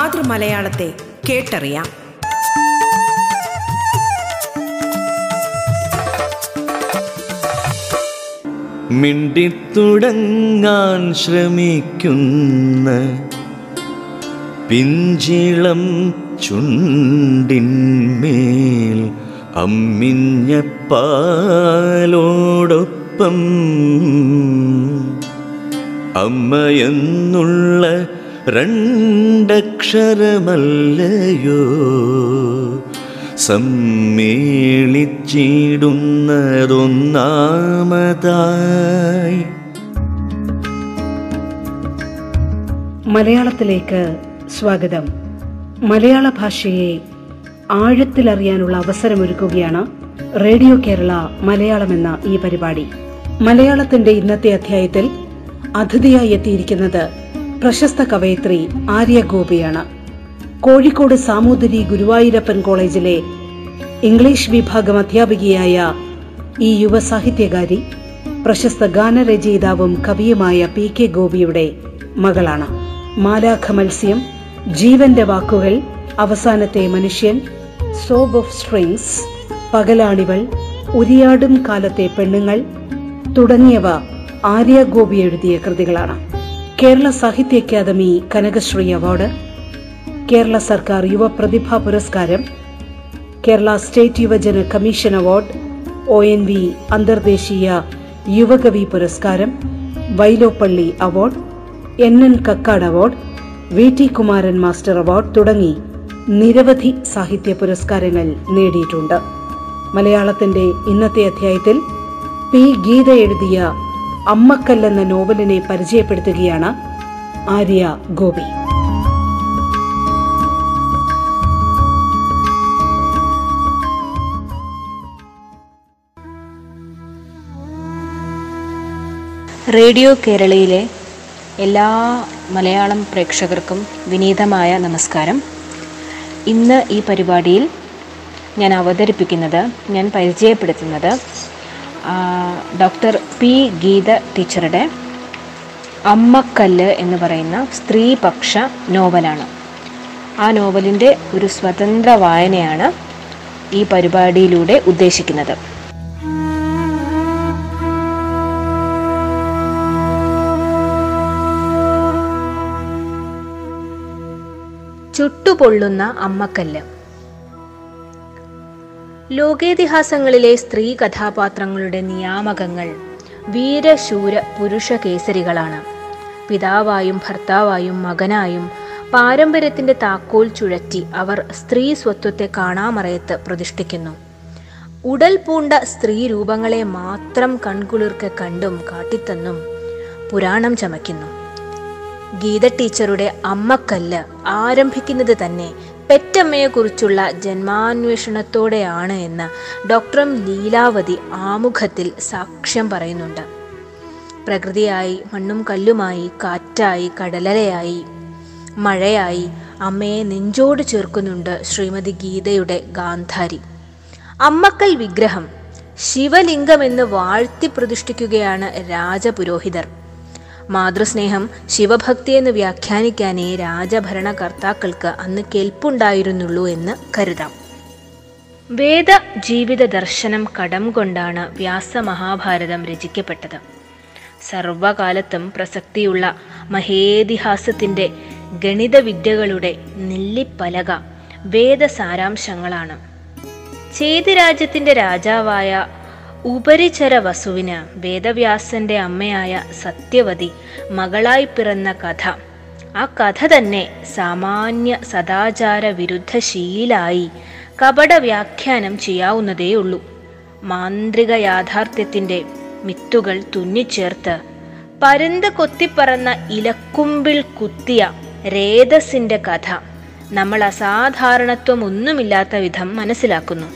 മാതൃമലയാളത്തെ കേട്ടറിയാം. മിണ്ടിത്തുടങ്ങാൻ ശ്രമിക്കുന്ന പിഞ്ചിളം ചുണ്ടിന്മേൽ അമ്മിഞ്ഞ പാലോടൊപ്പം അമ്മയെന്നുള്ള രണ്ടക്ഷരമല്ലയോ? സമ്മേളിച്ചിടുന്നതൊന്നാമതായി. മലയാളത്തിലേക്ക് സ്വാഗതം. മലയാള ഭാഷയെ ആഴത്തിലറിയാനുള്ള അവസരമൊരുക്കുകയാണ് റേഡിയോ കേരള മലയാളം എന്ന ഈ പരിപാടി. മലയാളത്തിന്റെ ഇന്നത്തെ അധ്യായത്തിൽ അതിഥിയായി എത്തിയിരിക്കുന്നത് പ്രശസ്ത കവയിത്രി ആര്യ ഗോപിയാണ്. കോഴിക്കോട് സാമൂതിരി ഗുരുവായൂരപ്പൻ കോളേജിലെ ഇംഗ്ലീഷ് വിഭാഗം അധ്യാപികയായ ഈ യുവ സാഹിത്യകാരി പ്രശസ്ത ഗാനരചയിതാവും കവിയുമായ പി കെ ഗോപിയുടെ മകളാണ്. മാലാഖ മത്സ്യം ജീവന്റെ വാക്കുകൾ അവസാനത്തെ മനുഷ്യൻ സോബ് ഓഫ് സ്ട്രിങ്സ് പകലാണിവൾ ഉരിയാടും കാലത്തെ പെണ്ണുങ്ങൾ തുടങ്ങിയവ ആര്യ ഗോപി എഴുതിയ കൃതികളാണ്. കേരള സാഹിത്യ അക്കാദമി കനകശ്രീ അവാർഡ് കേരള സർക്കാർ യുവ പ്രതിഭാ പുരസ്കാരം കേരള സ്റ്റേറ്റ് യുവജന commission award O N V അന്തർദേശീയ യുവകവി പുരസ്കാരം Vyloppilly award N N Kakkad award V T Kumaran master award തുടങ്ങി നിരവധി സാഹിത്യ പുരസ്കാരങ്ങൾ നേടിയിട്ടുണ്ട്. മലയാളത്തിന്റെ ഇന്നത്തെ അധ്യായത്തിൽ പി ഗീത എഴുതിയ അമ്മക്കല്ലെന്ന നോവലിനെ പരിചയപ്പെടുത്തുകയാണ് ആര്യ ഗോപി. റേഡിയോ കേരളയിലെ എല്ലാ മലയാളം പ്രേക്ഷകർക്കും വിനീതമായ നമസ്കാരം. ഇന്ന് ഈ പരിപാടിയിൽ ഞാൻ അവതരിപ്പിക്കുന്നത് ഞാൻ പരിചയപ്പെടുത്തുന്നത് ഡോക്ടർ പി ഗീത ടീച്ചറുടെ അമ്മക്കല്ല് എന്ന് പറയുന്ന സ്ത്രീപക്ഷ നോവലാണ്. ആ നോവലിന്റെ ഒരു സ്വതന്ത്ര വായനയാണ് ഈ പരിപാടിയിലൂടെ ഉദ്ദേശിക്കുന്നത്. ചുട്ടുപൊള്ളുന്ന അമ്മക്കല്ല്. ലോകേതിഹാസങ്ങളിലെ സ്ത്രീ കഥാപാത്രങ്ങളുടെ നിയാമകങ്ങൾ വീരശൂര പുരുഷ കേസരികളാണ്. പിതാവായും ഭർത്താവായും മകനായും പാരമ്പര്യത്തിന്റെ താക്കോൽ ചുഴറ്റി അവർ സ്ത്രീ സ്വത്വത്തെ കാണാമറയത്ത് പ്രതിഷ്ഠിക്കുന്നു. ഉടൽ പൂണ്ട സ്ത്രീ രൂപങ്ങളെ മാത്രം കൺകുളിർക്ക് കണ്ടും കാട്ടിത്തന്നും പുരാണം ചമയ്ക്കുന്നു. ഗീത ടീച്ചറുടെ അമ്മക്കല്ല് ആരംഭിക്കുന്നത് തന്നെ പെറ്റമ്മയെക്കുറിച്ചുള്ള ജന്മാന്വേഷണത്തോടെയാണ് എന്ന് ഡോക്ടർ ലീലാവതി ആമുഖത്തിൽ സാക്ഷ്യം പറയുന്നുണ്ട്. പ്രകൃതിയായി മണ്ണും കല്ലുമായി കാറ്റായി കടലലയായി മഴയായി അമ്മയെ നെഞ്ചോട് ചേർക്കുന്നുണ്ട് ശ്രീമതി ഗീതയുടെ ഗാന്ധാരി. അമ്മക്കൽ വിഗ്രഹം ശിവലിംഗമെന്ന് വാഴ്ത്തി പ്രതിഷ്ഠിക്കുകയാണ് രാജപുരോഹിതർ. മാതൃസ്നേഹം ശിവഭക്തി എന്ന് വ്യാഖ്യാനിക്കാനേ രാജഭരണകർത്താക്കൾക്ക് അന്ന് കെൽപ്പുണ്ടായിരുന്നുള്ളൂ എന്ന് കരുതാം. വേദ ജീവിത ദർശനം കടം കൊണ്ടാണ് വ്യാസമഹാഭാരതം രചിക്കപ്പെട്ടത്. സർവകാലത്തും പ്രസക്തിയുള്ള മഹേതിഹാസത്തിന്റെ ഗണിത വിദ്യകളുടെ നെല്ലിപ്പലക വേദസാരാംശങ്ങളാണ്. ചേതിരാജ്യത്തിന്റെ രാജാവായ ഉപരിചര വസുവിന് വേദവ്യാസന്റെ അമ്മയായ സത്യവതി മകളായി പിറന്ന കഥ. ആ കഥ തന്നെ സാമാന്യ സദാചാര വിരുദ്ധ ശീലായി കപട വ്യാഖ്യാനം ചെയ്യാവുന്നതേയുള്ളൂ. മാന്ത്രിക യാഥാർത്ഥ്യത്തിന്റെ മിത്തുകൾ തുന്നിച്ചേർത്ത് പരന്ത് കൊത്തിപ്പറന്ന ഇലക്കുമ്പിൽ കുത്തിയ രേതസിന്റെ കഥ നമ്മൾ അസാധാരണത്വം ഒന്നുമില്ലാത്ത വിധം മനസ്സിലാക്കുന്നു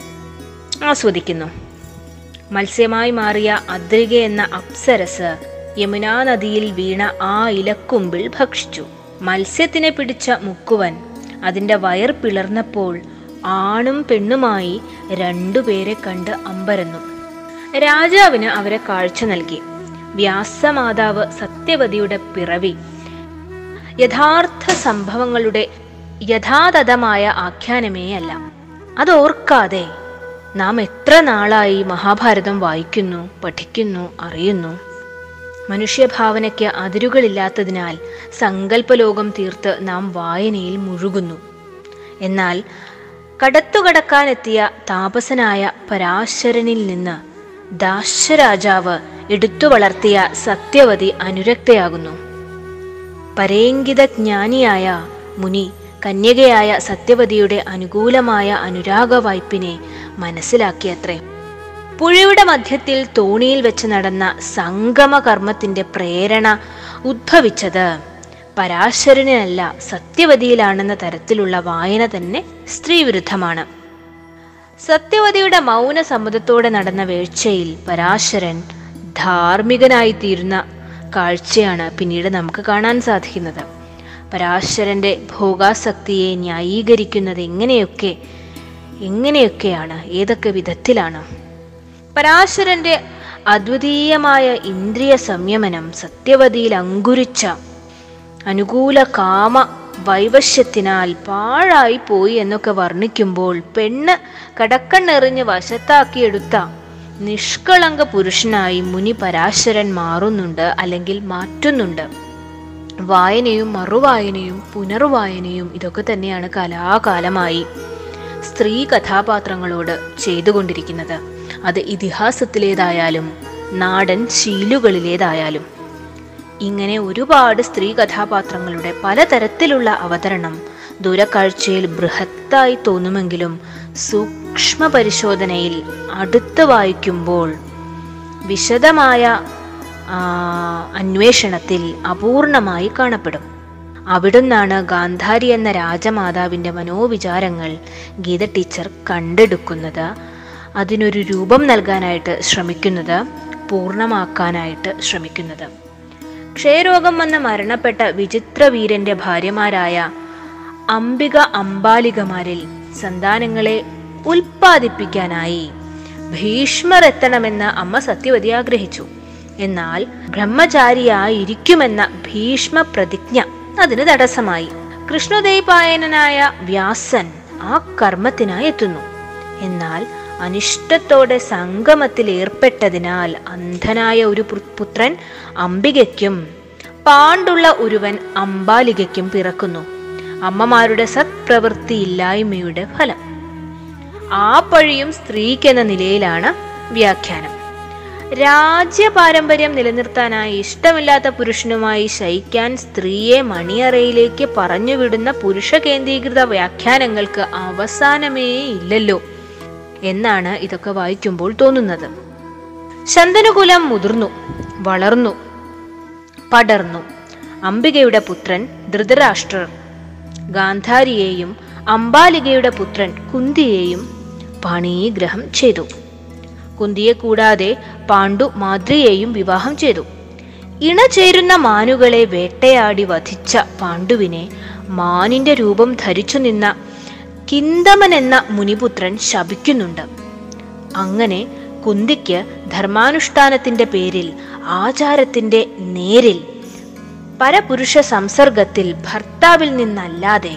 ആസ്വദിക്കുന്നു. മത്സ്യമായി മാറിയ അദ്രിക എന്ന അപ്സരസ് യമുനാ നദിയിൽ വീണ ആ ഇലക്കുമ്പിൽ ഭക്ഷിച്ചു. മത്സ്യത്തിനെ പിടിച്ച മുക്കുവൻ അതിന്റെ വയർ പിളർന്നപ്പോൾ ആണും പെണ്ണുമായി രണ്ടുപേരെ കണ്ട് അമ്പരന്നു. രാജാവിന് അവരെ കാഴ്ച നൽകി. വ്യാസമാതാവ് സത്യവതിയുടെ പിറവി. യഥാർത്ഥ സംഭവങ്ങളുടെ യഥാതഥമായ ആഖ്യാനമേ അല്ല അതോർക്കാതെ നാം എത്ര നാളായി മഹാഭാരതം വായിക്കുന്നു പഠിക്കുന്നു അറിയുന്നു? മനുഷ്യഭാവനയ്ക്ക് അതിരുകളില്ലാത്തതിനാൽ സങ്കല്പലോകം തീർത്ത് നാം വായനയിൽ മുഴുകുന്നു. എന്നാൽ കടത്തുകടക്കാനെത്തിയ താപസനായ പരാശരനിൽ നിന്ന് ദാശരാജാവ് എടുത്തു വളർത്തിയ സത്യവതി അനുരക്തയാകുന്നു. പരേങ്കിത ജ്ഞാനിയായ മുനി കന്യകയായ സത്യവതിയുടെ അനുകൂലമായ അനുരാഗ വായ്പിനെ മനസ്സിലാക്കിയത്രേ. പുഴയുടെ മധ്യത്തിൽ തോണിയിൽ വെച്ച് നടന്ന സംഗമ കർമ്മത്തിന്റെ പ്രേരണ ഉദ്ഭവിച്ചത് പരാശരനല്ല സത്യവതിയിലാണെന്ന തരത്തിലുള്ള വായന തന്നെ സ്ത്രീവിരുദ്ധമാണ്. സത്യവതിയുടെ മൗന സമ്മതത്തോടെ നടന്ന വീഴ്ചയിൽ പരാശരൻ ധാർമ്മികനായിത്തീരുന്ന കാഴ്ചയാണ് പിന്നീട് നമുക്ക് കാണാൻ സാധിക്കുന്നത്. പരാശരന്റെ ഭോഗാസക്തിയെ ന്യായീകരിക്കുന്നത് എങ്ങനെയൊക്കെ എങ്ങനെയൊക്കെയാണ്? ഏതൊക്കെ വിധത്തിലാണ്? പരാശരന്റെ അദ്വിതീയമായ ഇന്ദ്രിയ സംയമനം സത്യവതിയിൽ അങ്കുരിച്ച അനുകൂല കാമ വൈവശ്യത്തിനാൽ പാഴായി പോയി എന്നൊക്കെ വർണിക്കുമ്പോൾ പെണ്ണ് കടക്കണ്ണെറിഞ്ഞ് വശത്താക്കിയെടുത്ത നിഷ്കളങ്ക പുരുഷനായി മുനി പരാശരൻ മാറുന്നുണ്ട് അല്ലെങ്കിൽ മാറ്റുന്നുണ്ട്. വായനയും മറുവായനയും പുനർവായനയും ഇതൊക്കെ തന്നെയാണ് കലാകാലമായി. സ്ത്രീ കഥാപാത്രങ്ങളോട് ചെയ്തുകൊണ്ടിരിക്കുന്നത്. അത് ഇതിഹാസത്തിലേതായാലും നാടൻ ശീലുകളിലേതായാലും. ഇങ്ങനെ ഒരുപാട് സ്ത്രീ കഥാപാത്രങ്ങളുടെ പലതരത്തിലുള്ള അവതരണം ദൂരക്കാഴ്ചയിൽ ബൃഹത്തായി തോന്നുമെങ്കിലും സൂക്ഷ്മ പരിശോധനയിൽ അടുത്ത് വായിക്കുമ്പോൾ വിശദമായ അന്വേഷണത്തിൽ അപൂർണമായി കാണപ്പെടും. അവിടുന്നാണ് ഗാന്ധാരി എന്ന രാജമാതാവിന്റെ മനോവിചാരങ്ങൾ ഗീത ടീച്ചർ കണ്ടെടുക്കുന്നത്. അതിനൊരു രൂപം നൽകാനായിട്ട് ശ്രമിക്കുന്നത് പൂർണമാക്കാനായിട്ട് ശ്രമിക്കുന്നത്. ക്ഷയരോഗം വന്ന് മരണപ്പെട്ട വിചിത്രവീരന്റെ ഭാര്യമാരായ അംബിക അംബാലികമാരിൽ സന്താനങ്ങളെ ഉൽപ്പാദിപ്പിക്കാനായി ഭീഷ്മർ എത്തണമെന്ന് അമ്മ സത്യവതി ആഗ്രഹിച്ചു. എന്നാൽ ബ്രഹ്മചാരിയായിരിക്കുമെന്ന ഭീഷ്മ പ്രതിജ്ഞ അതിന് തടസ്സമായി. കൃഷ്ണദേവായനായ വ്യാസൻ ആ കർമ്മത്തിനായി എത്തുന്നു. എന്നാൽ അനിഷ്ടത്തോടെ സംഗമത്തിൽ ഏർപ്പെട്ടതിനാൽ അന്ധനായ ഒരു പുത്രൻ അംബികയ്ക്കും പാണ്ടുള്ള ഒരുവൻ അംബാലികയ്ക്കും പിറക്കുന്നു. അമ്മമാരുടെ സത്പ്രവൃത്തി സത്പ്രവൃത്തിയില്ലായ്മയുടെ ഫലം. ആ പഴിയും സ്ത്രീക്കെന്ന നിലയിലാണ് വ്യാഖ്യാനം. രാജ്യപാരമ്പര്യം നിലനിർത്താനായി ഇഷ്ടമില്ലാത്ത പുരുഷനുമായി ശയിക്കാൻ സ്ത്രീയെ മണിയറയിലേക്ക് പറഞ്ഞുവിടുന്ന പുരുഷ കേന്ദ്രീകൃത വ്യാഖ്യാനങ്ങൾക്ക് അവസാനമേ ഇല്ലല്ലോ എന്നാണ് ഇതൊക്കെ വായിക്കുമ്പോൾ തോന്നുന്നത്. ശന്തനുകുലം മുതിർന്നു വളർന്നു പടർന്നു. അംബികയുടെ പുത്രൻ ധൃതരാഷ്ട്രർ ഗാന്ധാരിയെയും അംബാലികയുടെ പുത്രൻ കുന്തിയെയും പണീഗ്രഹം ചെയ്തു. കുന്തിയെ കൂടാതെ പാണ്ഡു മാദ്രിയെയും വിവാഹം ചെയ്തു. ഇണചേരുന്ന മാനുകളെ വേട്ടയാടി വധിച്ച പാണ്ഡുവിനെ മാനിന്റെ രൂപം ധരിച്ചു നിന്ന കിന്തമൻ എന്ന മുനിപുത്രൻ ശപിക്കുന്നുണ്ട്. അങ്ങനെ കുന്തിക്ക് ധർമാനുഷ്ഠാനത്തിന്റെ പേരിൽ ആചാരത്തിന്റെ നേരിൽ പരപുരുഷ സംസർഗത്തിൽ ഭർത്താവിൽ നിന്നല്ലാതെ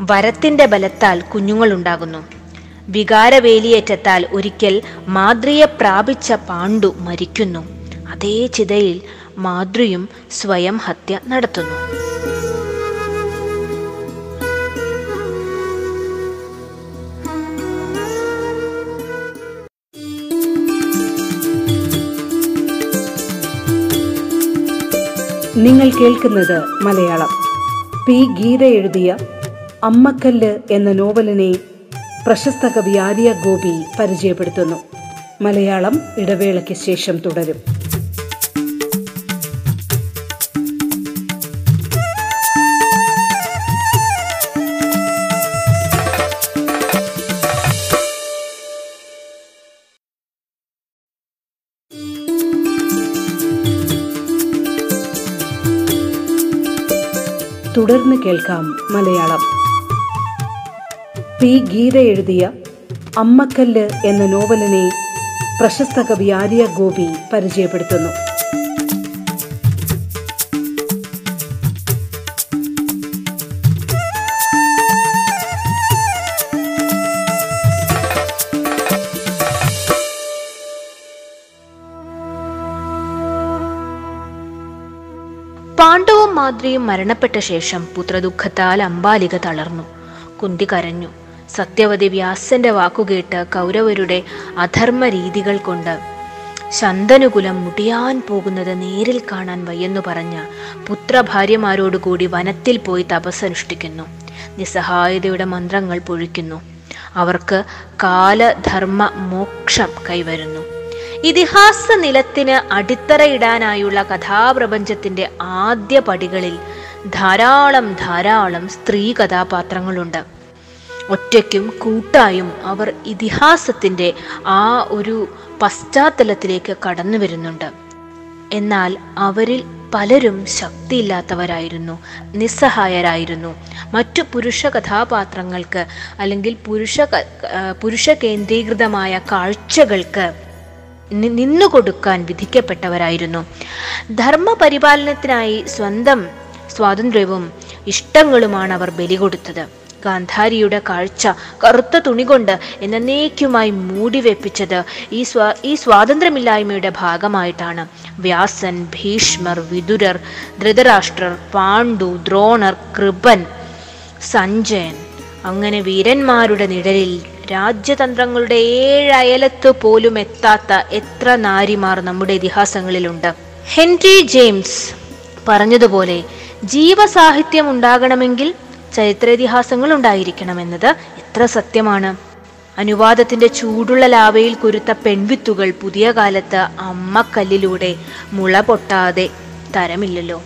വരത്തിന്റെ ബലത്താൽ കുഞ്ഞുങ്ങളുണ്ടാകുന്നു. വികാരവേലിയേറ്റത്താൽ ഒരിക്കൽ മാതൃയെ പ്രാപിച്ച പാണ്ഡു മരിക്കുന്നു. അതേ ചിതയിൽ മാതൃയും സ്വയം ഹത്യ നടത്തുന്നു. നിങ്ങൾ കേൾക്കുന്നത് മലയാളം. പി ഗീത എഴുതിയ അമ്മക്കല്ല് എന്ന നോവലിനെ പ്രശസ്ത കവി ആര്യ ഗോപി പരിചയപ്പെടുത്തുന്നു. മലയാളം ഇടവേളയ്ക്ക് ശേഷം തുടരും. തുടർന്ന് കേൾക്കാം മലയാളം. പി ഗീത എഴുതിയ അമ്മക്കല്ല് എന്ന നോവലിനെ പ്രശസ്ത കവി ആര്യ ഗോപി പരിചയപ്പെടുത്തുന്നു. പാണ്ഡവും മാതൃയും മരണപ്പെട്ട ശേഷം പുത്രദുഃഖത്താൽ അമ്പാലിക തളർന്നു. കുന്തി കരഞ്ഞു. സത്യവതി വ്യാസന്റെ വാക്കുകേട്ട് കൗരവരുടെ അധർമ്മ രീതികൾ കൊണ്ട് ശന്തനുകുലം മുടിയാൻ പോകുന്നത് നേരിൽ കാണാൻ വയ്യെന്നു പറഞ്ഞ പുത്രഭാര്യമാരോടുകൂടി വനത്തിൽ പോയി തപസ്സനുഷ്ഠിക്കുന്നു. നിസ്സഹായതയുടെ മന്ത്രങ്ങൾ പൊഴിക്കുന്നു. അവർക്ക് കാലധർമ്മ മോക്ഷം കൈവരുന്നു. ഇതിഹാസ നിലത്തിന് അടിത്തറയിടാനായുള്ള കഥാപ്രപഞ്ചത്തിന്റെ ആദ്യ പടികളിൽ ധാരാളം ധാരാളം സ്ത്രീ കഥാപാത്രങ്ങളുണ്ട് ഒറ്റയ്ക്കും കൂട്ടായും അവർ ഇതിഹാസത്തിന്റെ ആ ഒരു പശ്ചാത്തലത്തിലേക്ക് കടന്നു വരുന്നുണ്ട്. എന്നാൽ അവരിൽ പലരും ശക്തിയില്ലാത്തവരായിരുന്നു നിസ്സഹായരായിരുന്നു. മറ്റു പുരുഷ കഥാപാത്രങ്ങൾക്ക് അല്ലെങ്കിൽ പുരുഷ പുരുഷ കേന്ദ്രീകൃതമായ കാഴ്ചകൾക്ക് നിന്നുകൊടുക്കാൻ വിധിക്കപ്പെട്ടവരായിരുന്നു. ധർമ്മപരിപാലനത്തിനായി സ്വന്തം സ്വാതന്ത്ര്യവും ഇഷ്ടങ്ങളുമാണ് അവർ ബലി കൊടുത്തത് ഗാന്ധാരിയുടെ കാഴ്ച കറുത്ത തുണി കൊണ്ട് എന്നേക്കുമായി മൂടിവെപ്പിച്ചത് ഈ സ്വാ ഈ സ്വാതന്ത്ര്യമില്ലായ്മയുടെ ഭാഗമായിട്ടാണ്. വ്യാസൻ ഭീഷ്മർ വിതുരർ ധൃതരാഷ്ട്രർ പാണ്ഡു ദ്രോണർ കൃപൻ സഞ്ജയൻ. അങ്ങനെ വീരന്മാരുടെ നിഴലിൽ രാജ്യതന്ത്രങ്ങളുടെ ഏഴയലത്ത് പോലും എത്താത്ത എത്ര നാരിമാർ നമ്മുടെ ഇതിഹാസങ്ങളിലുണ്ട്. ഹെൻറി ജെയിംസ് പറഞ്ഞതുപോലെ ജീവസാഹിത്യം ഉണ്ടാകണമെങ്കിൽ ചരിത്രേതിഹാസങ്ങൾ ഉണ്ടായിരിക്കണമെന്നത് എത്ര സത്യമാണ്. അനുവാദത്തിന്റെ ചൂടുള്ള ലാവയിൽ കുരുത്ത പെൺവിത്തുകൾ പുതിയ കാലത്ത് അമ്മക്കല്ലിലൂടെ മുള പൊട്ടാതെ തരമില്ലല്ലോ.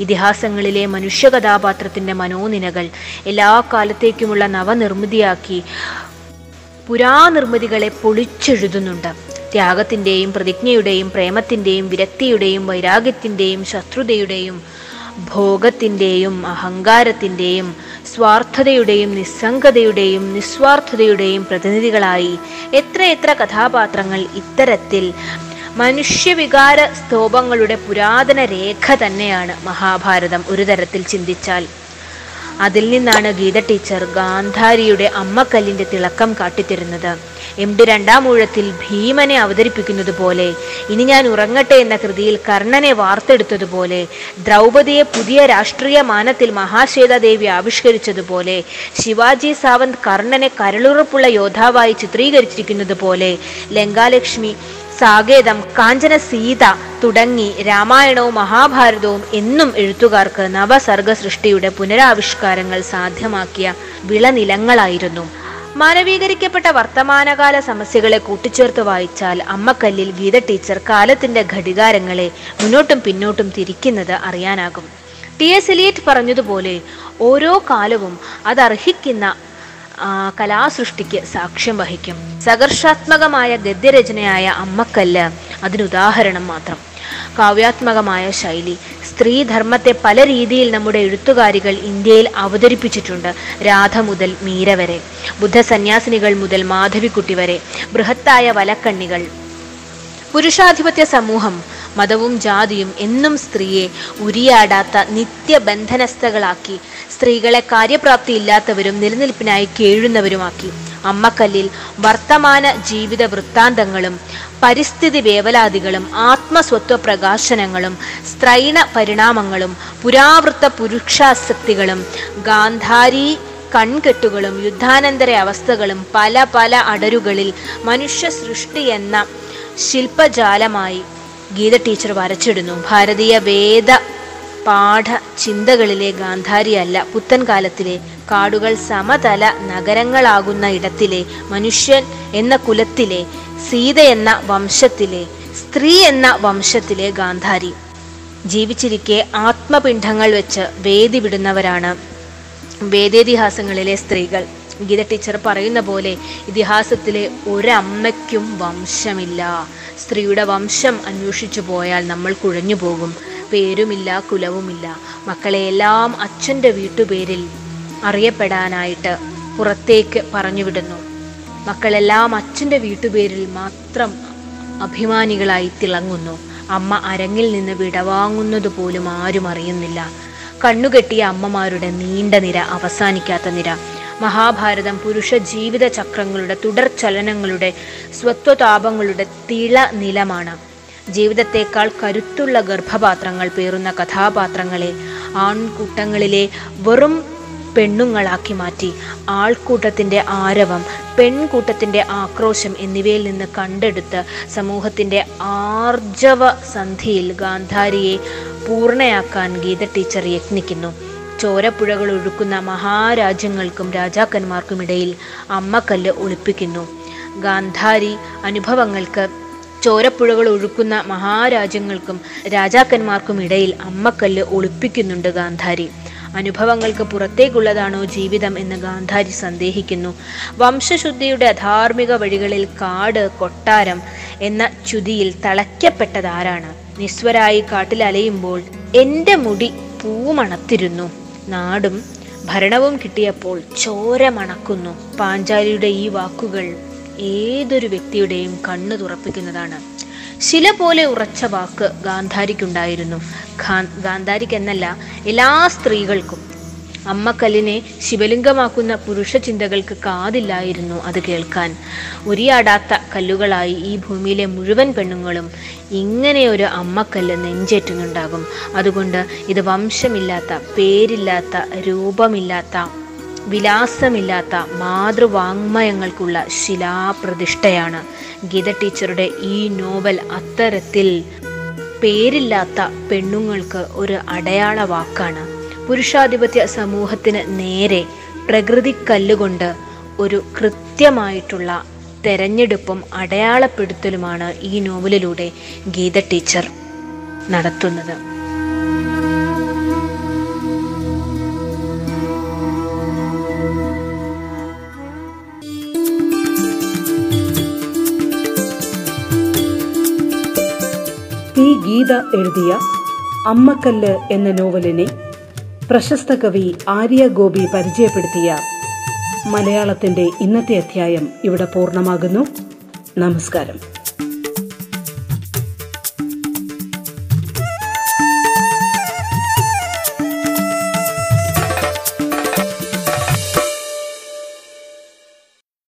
ഇതിഹാസങ്ങളിലെ മനുഷ്യ കഥാപാത്രത്തിന്റെ മനോനിനകൾ എല്ലാ കാലത്തേക്കുമുള്ള നവനിർമ്മിതിയാക്കി പുരാനിർമ്മിതികളെ പൊളിച്ചെഴുതുന്നുണ്ട്. ത്യാഗത്തിന്റെയും പ്രതിജ്ഞയുടെയും പ്രേമത്തിന്റെയും വിരക്തിയുടെയും വൈരാഗ്യത്തിന്റെയും ശത്രുതയുടെയും ഭോഗത്തിന്റെയും അഹങ്കാരത്തിന്റെയും സ്വാർത്ഥതയുടെയും നിസ്സംഗതയുടെയും നിസ്വാർത്ഥതയുടെയും പ്രതിനിധികളായി എത്രയെത്ര കഥാപാത്രങ്ങൾ ഇത്തരത്തിൽ മനുഷ്യവികാര സ്തോഭങ്ങളുടെ പുരാതന രേഖ തന്നെയാണ് മഹാഭാരതം ഒരു തരത്തിൽ ചിന്തിച്ചാൽ. അതിൽ നിന്നാണ് ഗീത ടീച്ചർ ഗാന്ധാരിയുടെ അമ്മക്കല്ലിന്റെ തിളക്കം കാട്ടിത്തരുന്നത്. എം ഡി രണ്ടാം ഊഴത്തിൽ ഭീമനെ അവതരിപ്പിക്കുന്നത് പോലെ ഇനി ഞാൻ ഉറങ്ങട്ടെ എന്ന കൃതിയിൽ കർണനെ വാർത്തെടുത്തതുപോലെ ദ്രൗപദിയെ പുതിയ രാഷ്ട്രീയ മാനത്തിൽ മഹാശ്വേതാദേവി ആവിഷ്കരിച്ചതുപോലെ ശിവാജി സാവന്ത് കർണനെ കരളുറപ്പുള്ള യോദ്ധാവായി ചിത്രീകരിച്ചിരിക്കുന്നത് പോലെ ലങ്കാലക്ഷ്മി സാകേതം കാഞ്ചന സീത തുടങ്ങി രാമായണവും മഹാഭാരതവും എന്നും എഴുത്തുകാർക്ക് നവസർഗ സൃഷ്ടിയുടെ പുനരാവിഷ്കാരങ്ങൾ സാധ്യമാക്കിയ വിളനിലങ്ങളായിരുന്നു. മാനവീകരിക്കപ്പെട്ട വർത്തമാനകാല സമസ്യകളെ കൂട്ടിച്ചേർത്ത് വായിച്ചാൽ അമ്മക്കല്ലിൽ ഗീത ടീച്ചർ കാലത്തിന്റെ ഘടികാരങ്ങളെ മുന്നോട്ടും പിന്നോട്ടും തിരിക്കുന്നത് അറിയാനാകും. ടി എസ് എലിയറ്റ് പറഞ്ഞതുപോലെ ഓരോ കാലവും അതർഹിക്കുന്ന കലാസൃഷ്ടിക്ക് സാക്ഷ്യം വഹിക്കും. സഹർഷാത്മകമായ ഗദ്യരചനയായ അമ്മക്കല്ല് അതിനുദാഹരണം മാത്രം. കാവ്യാത്മകമായ ശൈലി. സ്ത്രീധർമ്മത്തെ പല രീതിയിൽ നമ്മുടെ എഴുത്തുകാരികൾ ഇന്ത്യയിൽ അവതരിപ്പിച്ചിട്ടുണ്ട് രാധ മുതൽ മീര വരെ ബുദ്ധസന്യാസിനികൾ മുതൽ മാധവിക്കുട്ടി വരെ ബൃഹത്തായ വലക്കണ്ണികൾ. പുരുഷാധിപത്യ സമൂഹം മതവും ജാതിയും എന്നും സ്ത്രീയെ ഉരിയാടാത്ത നിത്യബന്ധനസ്ഥകളാക്കി സ്ത്രീകളെ കാര്യപ്രാപ്തി ഇല്ലാത്തവരും നിലനിൽപ്പിനായി കേഴുന്നവരുമാക്കി. അമ്മക്കല്ലിൽ വർത്തമാന ജീവിത വൃത്താന്തങ്ങളും പരിസ്ഥിതി വേവലാതികളും ആത്മസ്വത്വ പ്രകാശനങ്ങളും സ്ത്രൈണ പരിണാമങ്ങളും പുരാവൃത്ത പുരുഷാസക്തികളും ഗാന്ധാരി കൺകെട്ടുകളും യുദ്ധാനന്തര അവസ്ഥകളും പല പല അടരുകളിൽ മനുഷ്യ സൃഷ്ടി എന്ന ശില്പജാലമായി ഗീത ടീച്ചർ വരച്ചിടുന്നു. ഭാരതീയ വേദ പാഠ ചിന്തകളിലെ ഗാന്ധാരിയല്ല. പുത്തൻ കാലത്തിലെ കാടുകൾ സമതല നഗരങ്ങളാകുന്ന ഇടത്തിലെ മനുഷ്യൻ എന്ന കുലത്തിലെ സീത എന്ന വംശത്തിലെ സ്ത്രീ എന്ന വംശത്തിലെ ഗാന്ധാരി. ജീവിച്ചിരിക്കെ ആത്മപിണ്ഡങ്ങൾ വെച്ച് വേദി വിടുന്നവരാണ് വേദേതിഹാസങ്ങളിലെ സ്ത്രീകൾ. ഗീത ടീച്ചർ പറയുന്ന പോലെ ഇതിഹാസത്തിലെ ഒരമ്മയ്ക്കും വംശമില്ല. സ്ത്രീയുടെ വംശം അന്വേഷിച്ചു പോയാൽ നമ്മൾ കുഴഞ്ഞു പോകും. പേരുമില്ല കുലവുമില്ല. മക്കളെയെല്ലാം അച്ഛന്റെ വീട്ടുപേരിൽ അറിയപ്പെടാനായിട്ട് പുറത്തേക്ക് പറഞ്ഞുവിടുന്നു. മക്കളെല്ലാം അച്ഛന്റെ വീട്ടുപേരിൽ മാത്രം അഭിമാനികളായി തിളങ്ങുന്നു. അമ്മ അരങ്ങിൽ നിന്ന് വിടവാങ്ങുന്നത് പോലും ആരും അറിയുന്നില്ല. കണ്ണുകെട്ടിയ അമ്മമാരുടെ നീണ്ട നിര അവസാനിക്കാത്ത നിര. മഹാഭാരതം പുരുഷ ജീവിത ചക്രങ്ങളുടെ തുടർ ചലനങ്ങളുടെ സ്വത്വതാപങ്ങളുടെ തിള നിലമാണ്. ജീവിതത്തെക്കാൾ കരുത്തുള്ള ഗർഭപാത്രങ്ങൾ പേറുന്ന കഥാപാത്രങ്ങളെ ആൺകൂട്ടങ്ങളിലെ വെറും പെണ്ണുങ്ങളാക്കി മാറ്റി. ആൾക്കൂട്ടത്തിന്റെ ആരവം പെൺകൂട്ടത്തിന്റെ ആക്രോശം എന്നിവയിൽ നിന്ന് കണ്ടെടുത്ത് സമൂഹത്തിന്റെ ആർജവ സന്ധിയിൽ ഗാന്ധാരിയെ പൂർണയാക്കാൻ ഗീത ടീച്ചർ യത്നിക്കുന്നു. ചോരപ്പുഴകൾ ഒഴുക്കുന്ന മഹാരാജ്യങ്ങൾക്കും രാജാക്കന്മാർക്കുമിടയിൽ അമ്മക്കല്ല് ഒളിപ്പിക്കുന്നു. ഗാന്ധാരി അനുഭവങ്ങൾക്ക് ചോരപ്പുഴകൾ ഒഴുക്കുന്ന മഹാരാജ്യങ്ങൾക്കും രാജാക്കന്മാർക്കും ഇടയിൽ അമ്മക്കല്ല് ഒളിപ്പിക്കുന്നുണ്ട് ഗാന്ധാരി. അനുഭവങ്ങൾക്ക് പുറത്തേക്കുള്ളതാണോ ജീവിതം എന്ന് ഗാന്ധാരി സന്ദേഹിക്കുന്നു. വംശശുദ്ധിയുടെ അധാർമിക വഴികളിൽ കാട് കൊട്ടാരം എന്ന ചുതിയിൽ തളയ്ക്കപ്പെട്ടതാരാണ്. നിസ്വരായി കാട്ടിലലയുമ്പോൾ എന്റെ മുടി പൂമണത്തിരുന്നു. നാടും ഭരണവും കിട്ടിയപ്പോൾ ചോര മണക്കുന്നു. പാഞ്ചാലിയുടെ ഈ വാക്കുകൾ ഏതൊരു വ്യക്തിയുടെയും കണ്ണു തുറപ്പിക്കുന്നതാണ്. ശില പോലെ ഉറച്ച വാക്ക് ഗാന്ധാരിക്കുണ്ടായിരുന്നു. ഗാന്ധാരിക്ക് എന്നല്ല എല്ലാ സ്ത്രീകൾക്കും. അമ്മക്കല്ലിനെ ശിവലിംഗമാക്കുന്ന പുരുഷ ചിന്തകൾക്ക് കാതില്ലായിരുന്നു അത് കേൾക്കാൻ. ഉരിയാടാത്ത കല്ലുകളായി ഈ ഭൂമിയിലെ മുഴുവൻ പെണ്ണുങ്ങളും ഇങ്ങനെ ഒരു അമ്മക്കല്ല് നെഞ്ചേറ്റുന്നുണ്ടാകും. അതുകൊണ്ട് ഇത് വംശമില്ലാത്ത പേരില്ലാത്ത രൂപമില്ലാത്ത വിലാസമില്ലാത്ത മാതൃവാങ്മയങ്ങൾക്കുള്ള ശിലാപ്രതിഷ്ഠയാണ്. ഗീത ടീച്ചറുടെ ഈ നോവൽ അത്തരത്തിൽ പേരില്ലാത്ത പെണ്ണുങ്ങൾക്ക് ഒരു അടയാള വാക്കാണ് പുരുഷാധിപത്യ സമൂഹത്തിന് നേരെ പ്രകൃതി കല്ലുകൊണ്ട് ഒരു കൃത്യമായിട്ടുള്ള തെരഞ്ഞെടുപ്പും അടയാളപ്പെടുത്തലുമാണ് ഈ നോവലിലൂടെ ഗീത ടീച്ചർ നടത്തുന്നത്. ഈ ഗീത എഴുതിയ അമ്മക്കല്ല് എന്ന നോവലിനെ പ്രശസ്ത കവി ആര്യ ഗോപി പരിചയപ്പെടുത്തിയ മലയാളത്തിന്റെ ഇന്നത്തെ അധ്യായം ഇവിടെ പൂർണമാകുന്നു. നമസ്കാരം.